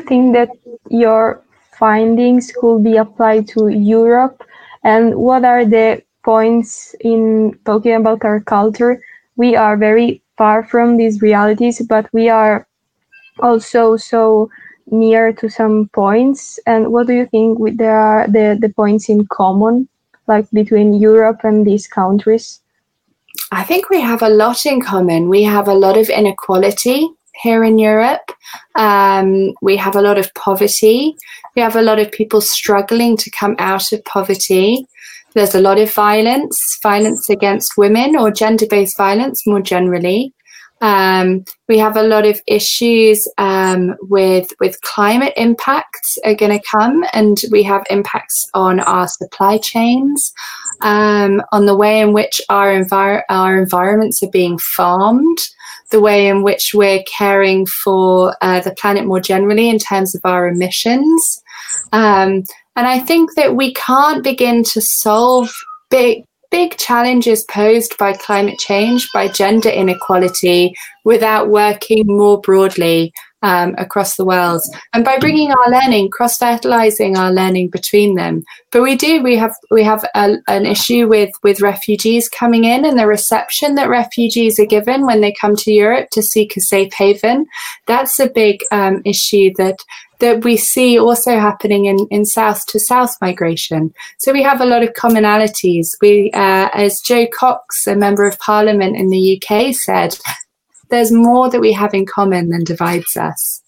think that your findings could be applied to Europe? And what are the points in talking about our culture? We are very far from these realities, but we are also so near to some points. And what do you think there are the, the points in common, like between Europe and these countries? I think we have a lot in common. We have a lot of inequality here in Europe. Um, we have a lot of poverty. We have a lot of people struggling to come out of poverty. There's a lot of violence, violence against women or gender based violence more generally. Um, we have a lot of issues um, with with climate impacts are going to come, and we have impacts on our supply chains, um, on the way in which our envir- our environments are being farmed, the way in which we're caring for uh, the planet more generally in terms of our emissions. Um, and I think that we can't begin to solve big big challenges posed by climate change, by gender inequality, without working more broadly um, across the world and by bringing our learning cross fertilizing our learning between them. But we do we have we have a, an issue with with refugees coming in and the reception that refugees are given when they come to europe to seek a safe haven. That's a big um, issue that that we see also happening in, in south to south migration. So we have a lot of commonalities. We, uh, as Jo Cox, a member of parliament in the UK, said, there's more that we have in common than divides us.